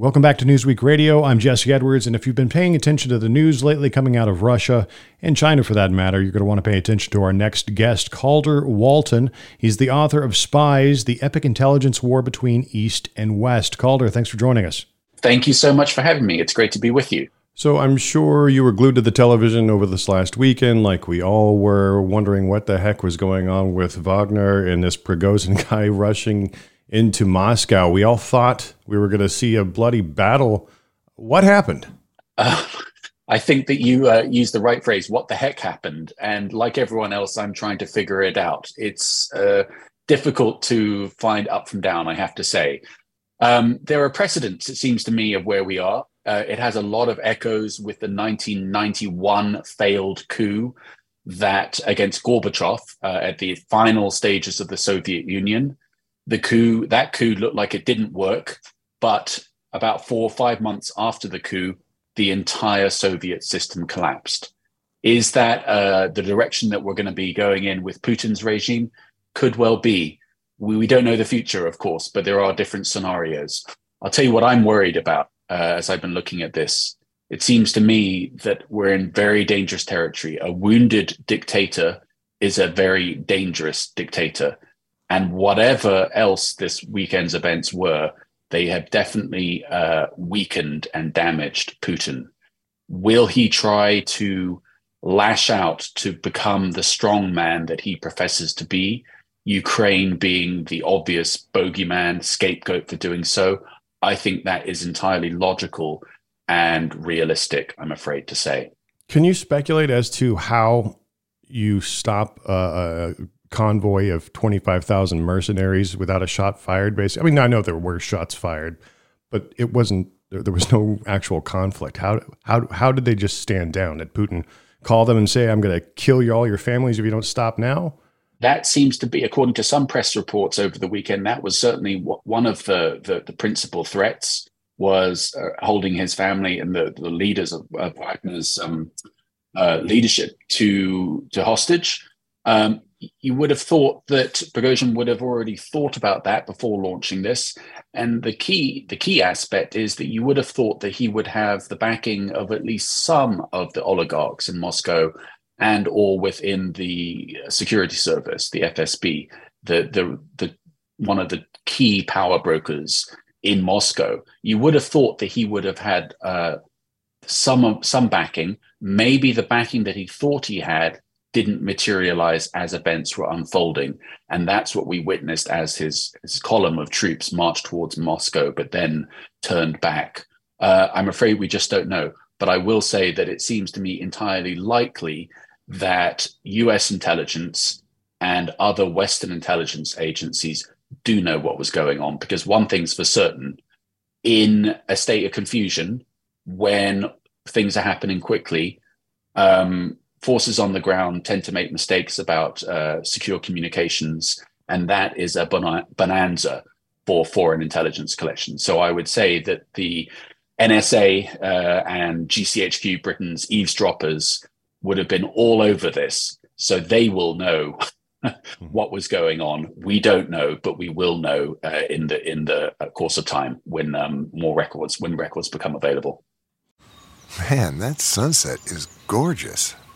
Welcome back to Newsweek Radio. I'm Jesse Edwards, and if you've been paying attention to the news lately coming out of Russia and China for that matter, you're going to want to pay attention to our next guest, Calder Walton. He's the author of Spies, the Epic Intelligence War Between East and West. Calder, thanks for joining us. Thank you so much for having me. It's great to be with you. So I'm sure you were glued to the television over this last weekend, like we all were, wondering what the heck was going on with Wagner and this Prigozhin guy rushing into Moscow. We all thought we were going to see a bloody battle. What happened? Uh, I think that you uh, used the right phrase. What the heck happened? And like everyone else, I'm trying to figure it out. It's uh, difficult to find up from down, I have to say. Um, there are precedents, it seems to me, of where we are. Uh, it has a lot of echoes with the 1991 failed coup that against Gorbachev uh, at the final stages of the Soviet Union the coup that coup looked like it didn't work. But about four or five months after the coup the entire soviet system collapsed. Is that uh, the direction that we're going to be going in with putin's regime? Could well be. We, we, don't know the future of course but there are different scenarios. I'll tell you what i'm worried about uh, as i've been looking at this. It seems to me that we're in very dangerous territory. A wounded dictator is a very dangerous dictator and whatever else this weekend's events were, they have definitely uh, weakened and damaged Putin. Will he try to lash out to become the strong man that he professes to be? Ukraine being the obvious bogeyman, scapegoat for doing so. I think that is entirely logical and realistic, I'm afraid to say. Can you speculate as to how you stop uh, uh convoy of 25,000 mercenaries without a shot fired basically. I mean, I know there were shots fired, but it wasn't there, there was no actual conflict. How how how did they just stand down? Did Putin call them and say I'm going to kill you all your families if you don't stop now? That seems to be, according to some press reports over the weekend, that was certainly one of the the, the principal threats was uh, holding his family and the, the leaders of, of Wagner's um, uh, leadership to to hostage. Um, you would have thought that Prigozhin would have already thought about that before launching this. And the key, the key aspect is that you would have thought that he would have the backing of at least some of the oligarchs in Moscow and or within the security service, the FSB, the the the one of the key power brokers in Moscow. You would have thought that he would have had uh, some some backing, maybe the backing that he thought he had didn't materialize as events were unfolding. And that's what we witnessed as his, his column of troops marched towards Moscow, but then turned back. Uh, I'm afraid we just don't know. But I will say that it seems to me entirely likely that US intelligence and other Western intelligence agencies do know what was going on. Because one thing's for certain in a state of confusion, when things are happening quickly, um, forces on the ground tend to make mistakes about uh, secure communications, and that is a bonanza for foreign intelligence collection. So I would say that the NSA uh, and GCHQ, Britain's eavesdroppers, would have been all over this, so they will know what was going on. We don't know, but we will know uh, in the in the uh, course of time when um, more records when records become available. Man, that sunset is gorgeous.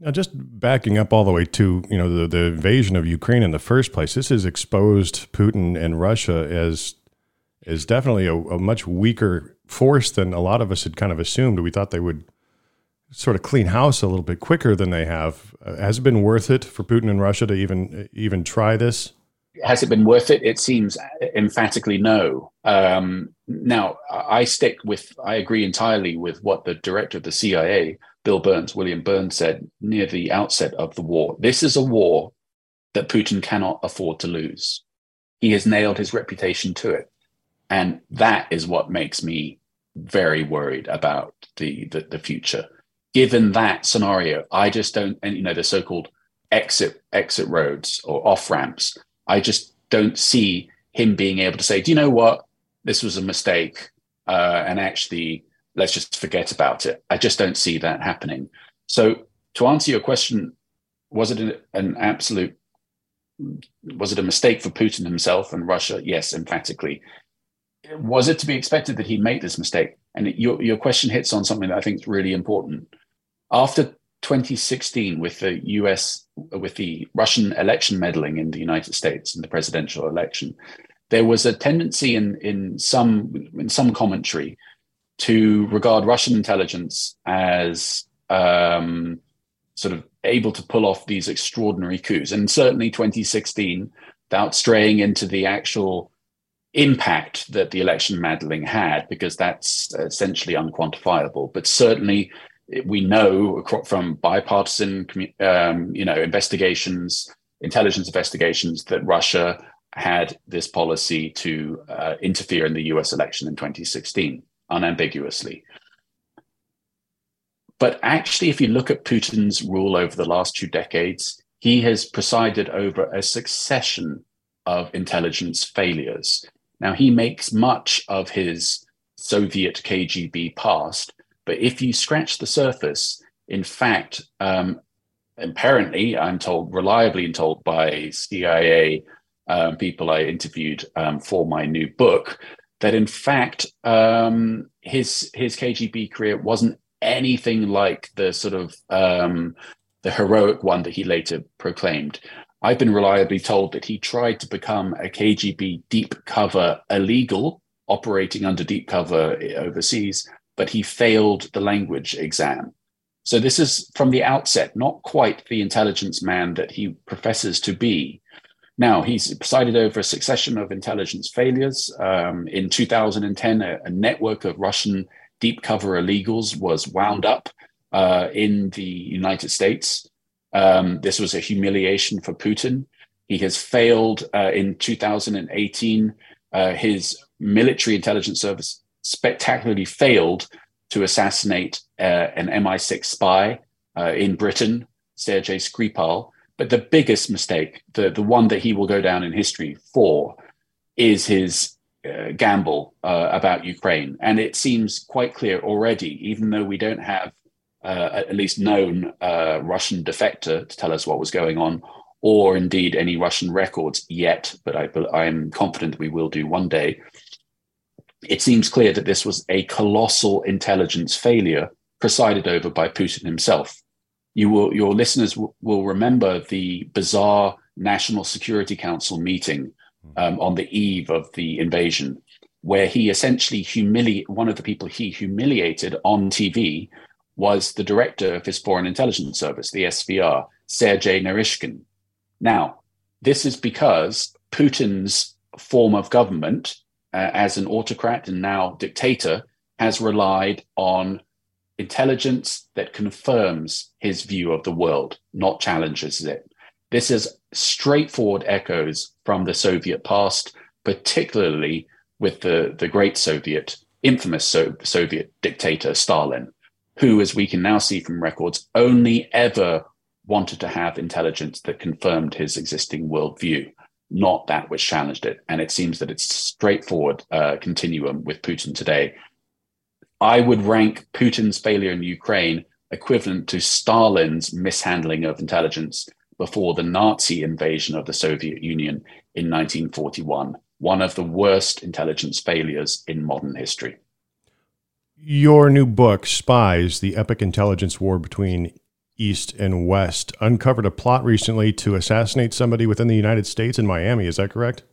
Now, just backing up all the way to you know the, the invasion of Ukraine in the first place, this has exposed Putin and Russia as as definitely a, a much weaker force than a lot of us had kind of assumed. We thought they would sort of clean house a little bit quicker than they have. Uh, has it been worth it for Putin and Russia to even even try this? Has it been worth it? It seems emphatically no. Um, now, I stick with, I agree entirely with what the director of the CIA, Bill Burns, William Burns, said near the outset of the war. This is a war that Putin cannot afford to lose. He has nailed his reputation to it. And that is what makes me very worried about the, the, the future. Given that scenario, I just don't, and you know, the so-called exit exit roads or off ramps, I just don't see him being able to say, "Do you know what? This was a mistake," uh, and actually, let's just forget about it. I just don't see that happening. So, to answer your question, was it an, absolute was it a mistake for Putin himself and Russia? Yes, emphatically. Was it to be expected that he'd make this mistake? And your, your question hits on something that I think is really important. After 2016, with the US, with the Russian election meddling in the United States in the presidential election, there was a tendency in, in some in some commentary to regard Russian intelligence as um, sort of able to pull off these extraordinary coups. And certainly 2016, without straying into the actual impact that the election meddling had, because that's essentially unquantifiable. But certainly, we know from bipartisan, um, you know, investigations, intelligence investigations, that Russia had this policy to uh, interfere in the U.S. election in 2016 unambiguously. But actually, if you look at Putin's rule over the last two decades, he has presided over a succession of intelligence failures. Now, he makes much of his Soviet KGB past, but if you scratch the surface, in fact, um, apparently, I'm told, reliably told by CIA um, people I interviewed um, for my new book, that in fact um, his his KGB career wasn't anything like the sort of um, the heroic one that he later proclaimed. I've been reliably told that he tried to become a KGB deep cover illegal, operating under deep cover overseas, but he failed the language exam. So this is from the outset not quite the intelligence man that he professes to be. Now, he's presided over a succession of intelligence failures. Um, in 2010, a, a, network of Russian deep cover illegals was wound up uh, in the United States. Um, this was a humiliation for Putin. He has failed uh, in 2018. Uh, his military intelligence service spectacularly failed to assassinate uh, an MI6 spy uh, in Britain, Sergei Skripal. But the biggest mistake, the, the one that he will go down in history for, is his uh, gamble uh, about Ukraine. And it seems quite clear already, even though we don't have uh, at least known uh, Russian defector to tell us what was going on, or indeed any Russian records yet, but I, I'm confident that we will do one day. It seems clear that this was a colossal intelligence failure presided over by Putin himself. You will, your listeners w- will remember the bizarre National Security Council meeting um, on the eve of the invasion, where he essentially humiliated one of the people he humiliated on TV was the director of his foreign intelligence service, the SVR, Sergei Naryshkin. Now, this is because Putin's form of government, uh, as an autocrat and now dictator, has relied on intelligence that confirms his view of the world, not challenges it. This is straightforward echoes from the Soviet past, particularly with the, the great Soviet, infamous so- Soviet dictator Stalin, who, as we can now see from records, only ever wanted to have intelligence that confirmed his existing worldview, not that which challenged it. And it seems that it's straightforward uh, continuum with Putin today. I would rank Putin's failure in Ukraine equivalent to Stalin's mishandling of intelligence before the Nazi invasion of the Soviet Union in 1941, one of the worst intelligence failures in modern history. Your new book, Spies The Epic Intelligence War Between East and West, uncovered a plot recently to assassinate somebody within the United States in Miami. Is that correct?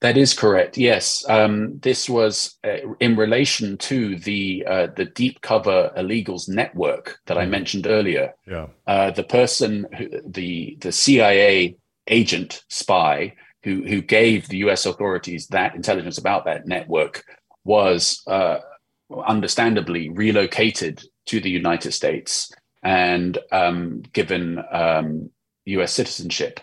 That is correct. Yes, um, this was uh, in relation to the uh, the deep cover illegals network that I mentioned earlier. Yeah. Uh, the person, who, the the CIA agent spy who who gave the U.S. authorities that intelligence about that network was uh, understandably relocated to the United States and um, given um, U.S. citizenship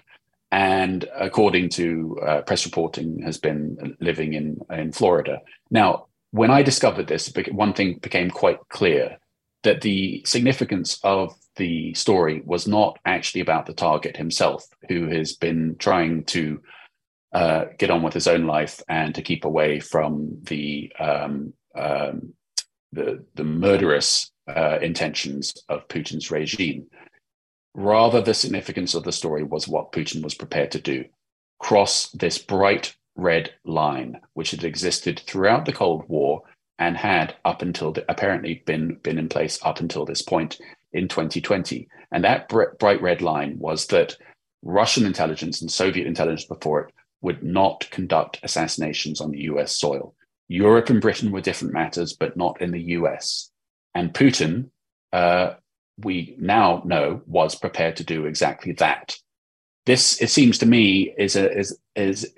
and according to uh, press reporting, has been living in in Florida. Now, when I discovered this, one thing became quite clear that the significance of the story was not actually about the target himself, who has been trying to uh, get on with his own life and to keep away from the um, um, the, the murderous uh, intentions of Putin's regime. Rather, the significance of the story was what Putin was prepared to do cross this bright red line, which had existed throughout the Cold War and had up until the, apparently been, been in place up until this point in 2020. And that bright red line was that Russian intelligence and Soviet intelligence before it would not conduct assassinations on the US soil. Europe and Britain were different matters, but not in the US. And Putin uh, we now know was prepared to do exactly that. This, it seems to me, is a is is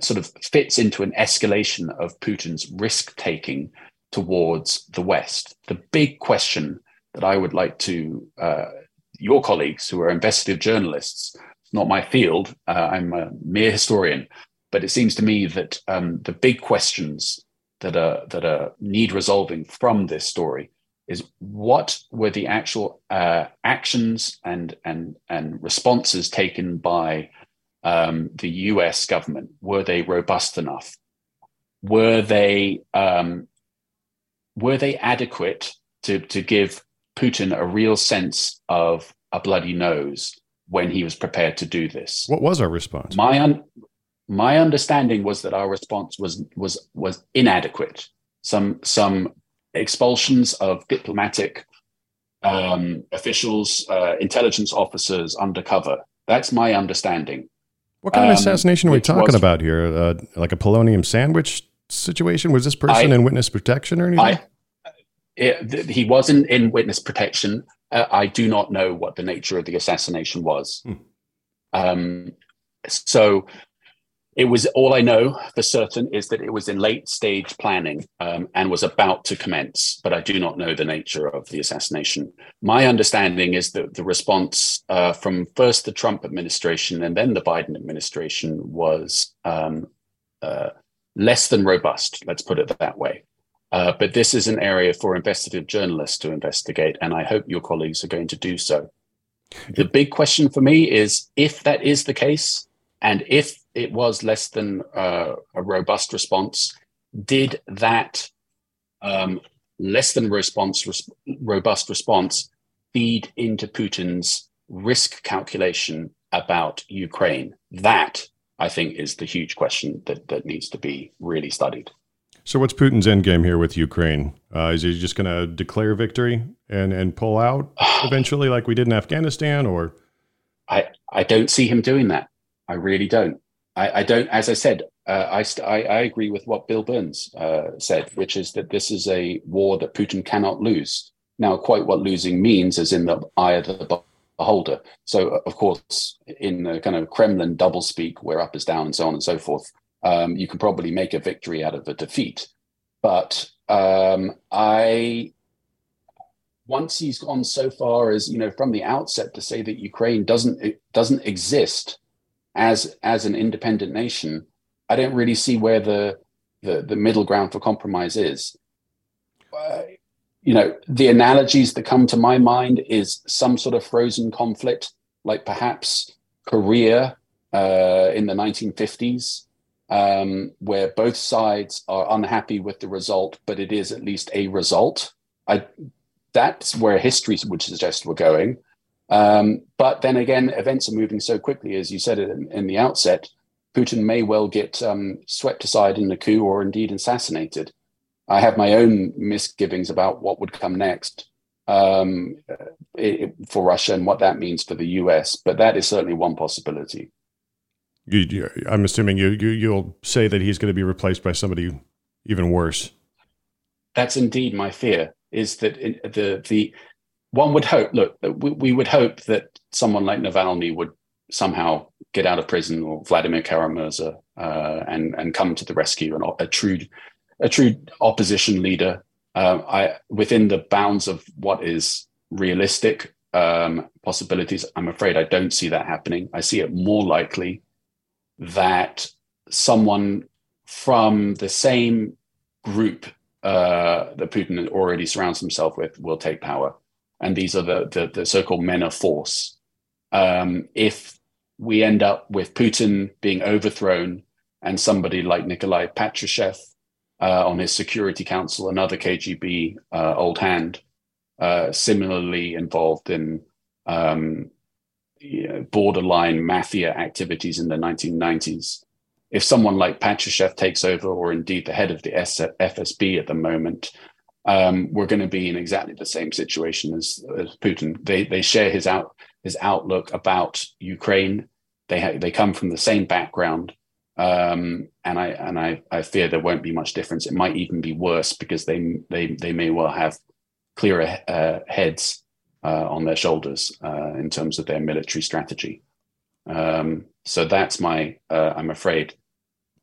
sort of fits into an escalation of Putin's risk taking towards the West. The big question that I would like to uh, your colleagues who are investigative journalists, not my field, uh, I'm a mere historian, but it seems to me that um, the big questions that are that are need resolving from this story is what were the actual uh, actions and and and responses taken by um, the U.S. government? Were they robust enough? Were they um, were they adequate to to give Putin a real sense of a bloody nose when he was prepared to do this? What was our response? My un- my understanding was that our response was was was inadequate. Some some expulsions of diplomatic um, officials, uh, intelligence officers undercover. That's my understanding. What kind of um, assassination are we talking was, about here? Uh, like a polonium sandwich situation? Was this person I, in witness protection or anything? I, it, he wasn't in witness protection. Uh, I do not know what the nature of the assassination was. Hmm. Um, so it was all I know for certain is that it was in late stage planning um, and was about to commence, but I do not know the nature of the assassination. My understanding is that the response uh, from first the Trump administration and then the Biden administration was um, uh, less than robust, let's put it that way. Uh, but this is an area for investigative journalists to investigate, and I hope your colleagues are going to do so. The big question for me is if that is the case, and if it was less than uh, a robust response. Did that um, less than response, res- robust response feed into Putin's risk calculation about Ukraine? That, I think, is the huge question that, that needs to be really studied. So, what's Putin's endgame here with Ukraine? Uh, is he just going to declare victory and, and pull out eventually, like we did in Afghanistan, or? I, I don't see him doing that. I really don't. I, I don't, as I said, uh, I, st- I, I agree with what Bill Burns uh, said, which is that this is a war that Putin cannot lose. Now, quite what losing means is in the eye of the beholder. So, of course, in the kind of Kremlin doublespeak, where up is down and so on and so forth, um, you can probably make a victory out of a defeat. But um, I, once he's gone so far as you know, from the outset, to say that Ukraine doesn't doesn't exist as as an independent nation, I don't really see where the the, the middle ground for compromise is. Uh, you know, the analogies that come to my mind is some sort of frozen conflict, like perhaps Korea uh, in the 1950s, um, where both sides are unhappy with the result, but it is at least a result. I, that's where history would suggest we're going. Um, but then again, events are moving so quickly, as you said in, in the outset. Putin may well get um, swept aside in a coup or indeed assassinated. I have my own misgivings about what would come next um, it, for Russia and what that means for the US, but that is certainly one possibility. You, you, I'm assuming you, you you'll say that he's going to be replaced by somebody even worse. That's indeed my fear. Is that in, the the one would hope? Look, we, would hope that someone like Navalny would somehow get out of prison, or Vladimir Kara-Murza, uh, and and come to the rescue, and a true a true opposition leader. Uh, I within the bounds of what is realistic um, possibilities. I'm afraid I don't see that happening. I see it more likely that someone from the same group uh, that Putin already surrounds himself with will take power. And these are the, the, the so called men of force. Um, if we end up with Putin being overthrown and somebody like Nikolai Patrushev uh, on his Security Council, another KGB uh, old hand, uh, similarly involved in um, borderline mafia activities in the 1990s. If someone like Patrushev takes over, or indeed the head of the FSB at the moment, um, we're going to be in exactly the same situation as, as Putin. They they share his out his outlook about Ukraine. They ha- they come from the same background, um, and I and I, I fear there won't be much difference. It might even be worse because they they they may well have clearer uh, heads uh, on their shoulders uh, in terms of their military strategy. Um, so that's my, uh, I'm afraid,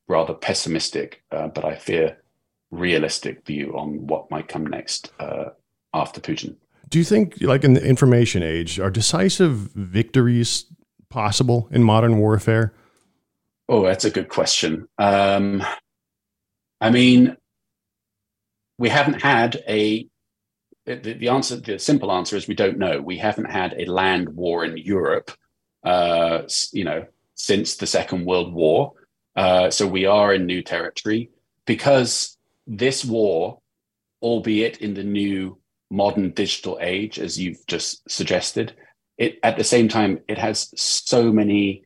rather pessimistic, uh, but I fear realistic view on what might come next uh, after Putin. Do you think, like in the information age, are decisive victories possible in modern warfare? Oh, that's a good question. Um, I mean, we haven't had a the, the, answer, the simple answer is we don't know. We haven't had a land war in Europe, uh, you know, since the Second World War. Uh, so we are in new territory because this war, albeit in the new modern digital age, as you've just suggested, it at the same time it has so many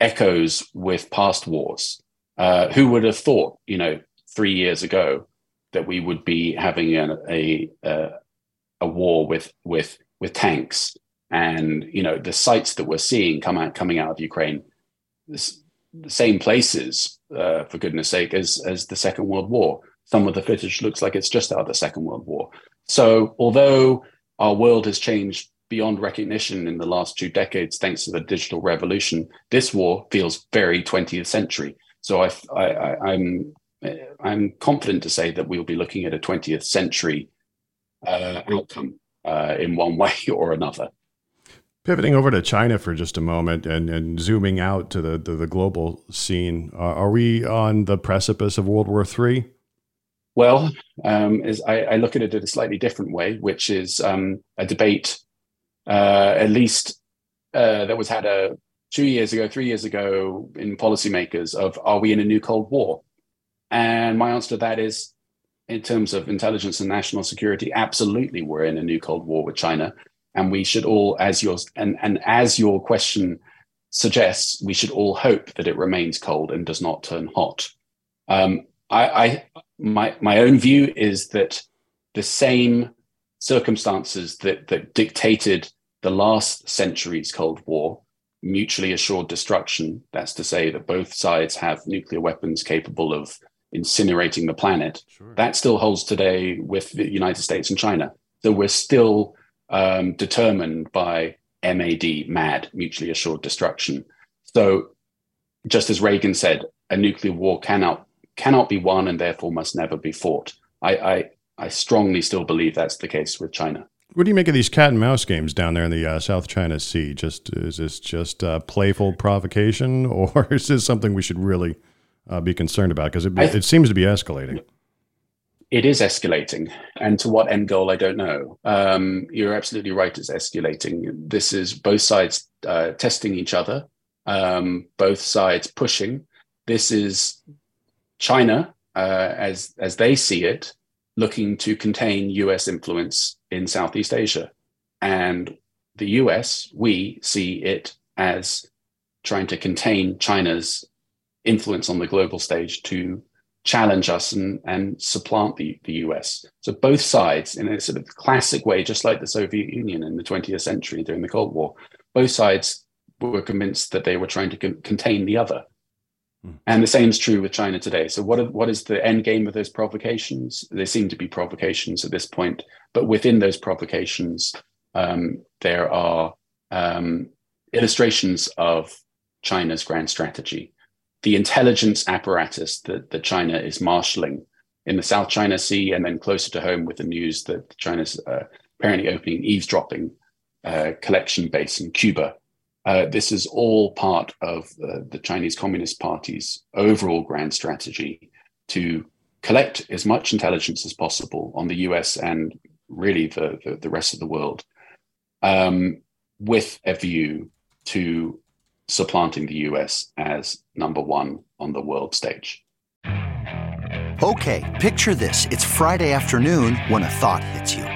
echoes with past wars. Uh, who would have thought, you know, three years ago that we would be having a, a, a war with with with tanks and you know the sites that we're seeing come out coming out of Ukraine, this, the same places uh, for goodness sake as as the Second World War. Some of the footage looks like it's just out of the Second World War. So although our world has changed beyond recognition in the last two decades thanks to the digital revolution, this war feels very 20th century. So I, I, I'm I'm confident to say that we'll be looking at a 20th century uh, outcome uh, in one way or another. Pivoting over to China for just a moment and, and zooming out to the, the, the global scene, uh, are we on the precipice of World War III? Well, um, is I, I, look at it in a slightly different way, which is um, a debate, uh, at least uh, that was had a two years ago, three years ago in policymakers of are we in a new Cold War? And my answer to that is in terms of intelligence and national security, absolutely we're in a new Cold War with China. And we should all, as yours and, and as your question suggests, we should all hope that it remains cold and does not turn hot. Um, I, I my my own view is that the same circumstances that that dictated the last century's Cold War, mutually assured destruction, that's to say that both sides have nuclear weapons capable of incinerating the planet. Sure. That still holds today with the United States and China. So we're still um, determined by MAD, MAD, mutually assured destruction. So just as Reagan said, a nuclear war cannot cannot be won and therefore must never be fought. I, I, I strongly still believe that's the case with China. What do you make of these cat and mouse games down there in the uh, South China Sea? Just is this just uh, playful provocation, or is this something we should really uh, be concerned about? Because it, th- it seems to be escalating. It is escalating. And to what end goal, I don't know. Um, you're absolutely right, it's escalating. This is both sides uh, testing each other, um, both sides pushing. This is China, uh, as, as they see it, looking to contain US influence in Southeast Asia. And the US, we see it as trying to contain China's influence on the global stage to challenge us and, and supplant the, the US. So both sides, in a sort of classic way, just like the Soviet Union in the 20th century during the Cold War, both sides were convinced that they were trying to con- contain the other. And the same is true with China today. So, what, are, what is the end game of those provocations? They seem to be provocations at this point, but within those provocations, um, there are um, illustrations of China's grand strategy. The intelligence apparatus that, that China is marshalling in the South China Sea, and then closer to home with the news that China's uh, apparently opening eavesdropping uh, collection base in Cuba uh, this is all part of uh, the Chinese Communist Party's overall grand strategy to collect as much intelligence as possible on the US and really the, the, the rest of the world um, with a view to supplanting the US as number one on the world stage. Okay, picture this. It's Friday afternoon when a thought hits you.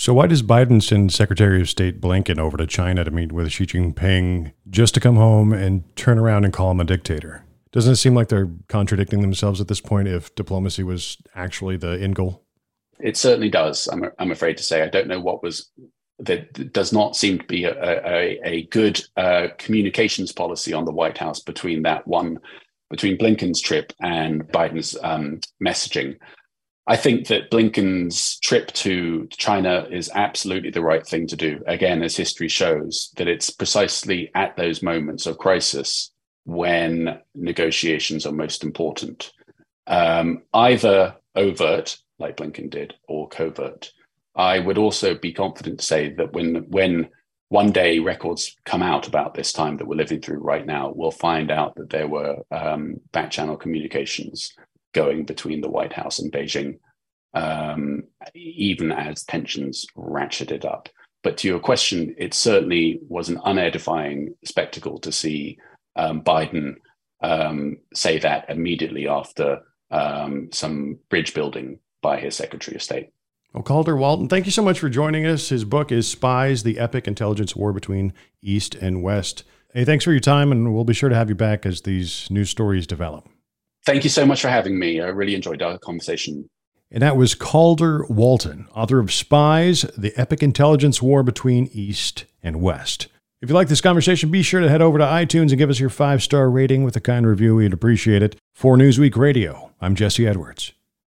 So, why does Biden send Secretary of State Blinken over to China to meet with Xi Jinping just to come home and turn around and call him a dictator? Doesn't it seem like they're contradicting themselves at this point if diplomacy was actually the end goal? It certainly does. I'm, I'm afraid to say. I don't know what was. There does not seem to be a, a, a good uh, communications policy on the White House between that one, between Blinken's trip and Biden's um, messaging. I think that Blinken's trip to China is absolutely the right thing to do. Again, as history shows, that it's precisely at those moments of crisis when negotiations are most important, um, either overt, like Blinken did, or covert. I would also be confident to say that when when one day records come out about this time that we're living through right now, we'll find out that there were um, back channel communications going between the White House and Beijing, um, even as tensions ratcheted up. But to your question, it certainly was an unedifying spectacle to see um, Biden um, say that immediately after um, some bridge building by his Secretary of State. Well, Calder Walton, thank you so much for joining us. His book is Spies The Epic Intelligence War Between East and West. Hey, thanks for your time, and we'll be sure to have you back as these new stories develop. Thank you so much for having me. I really enjoyed our conversation. And that was Calder Walton, author of Spies, the epic intelligence war between East and West. If you like this conversation, be sure to head over to iTunes and give us your five star rating with a kind review. We'd appreciate it. For Newsweek Radio, I'm Jesse Edwards.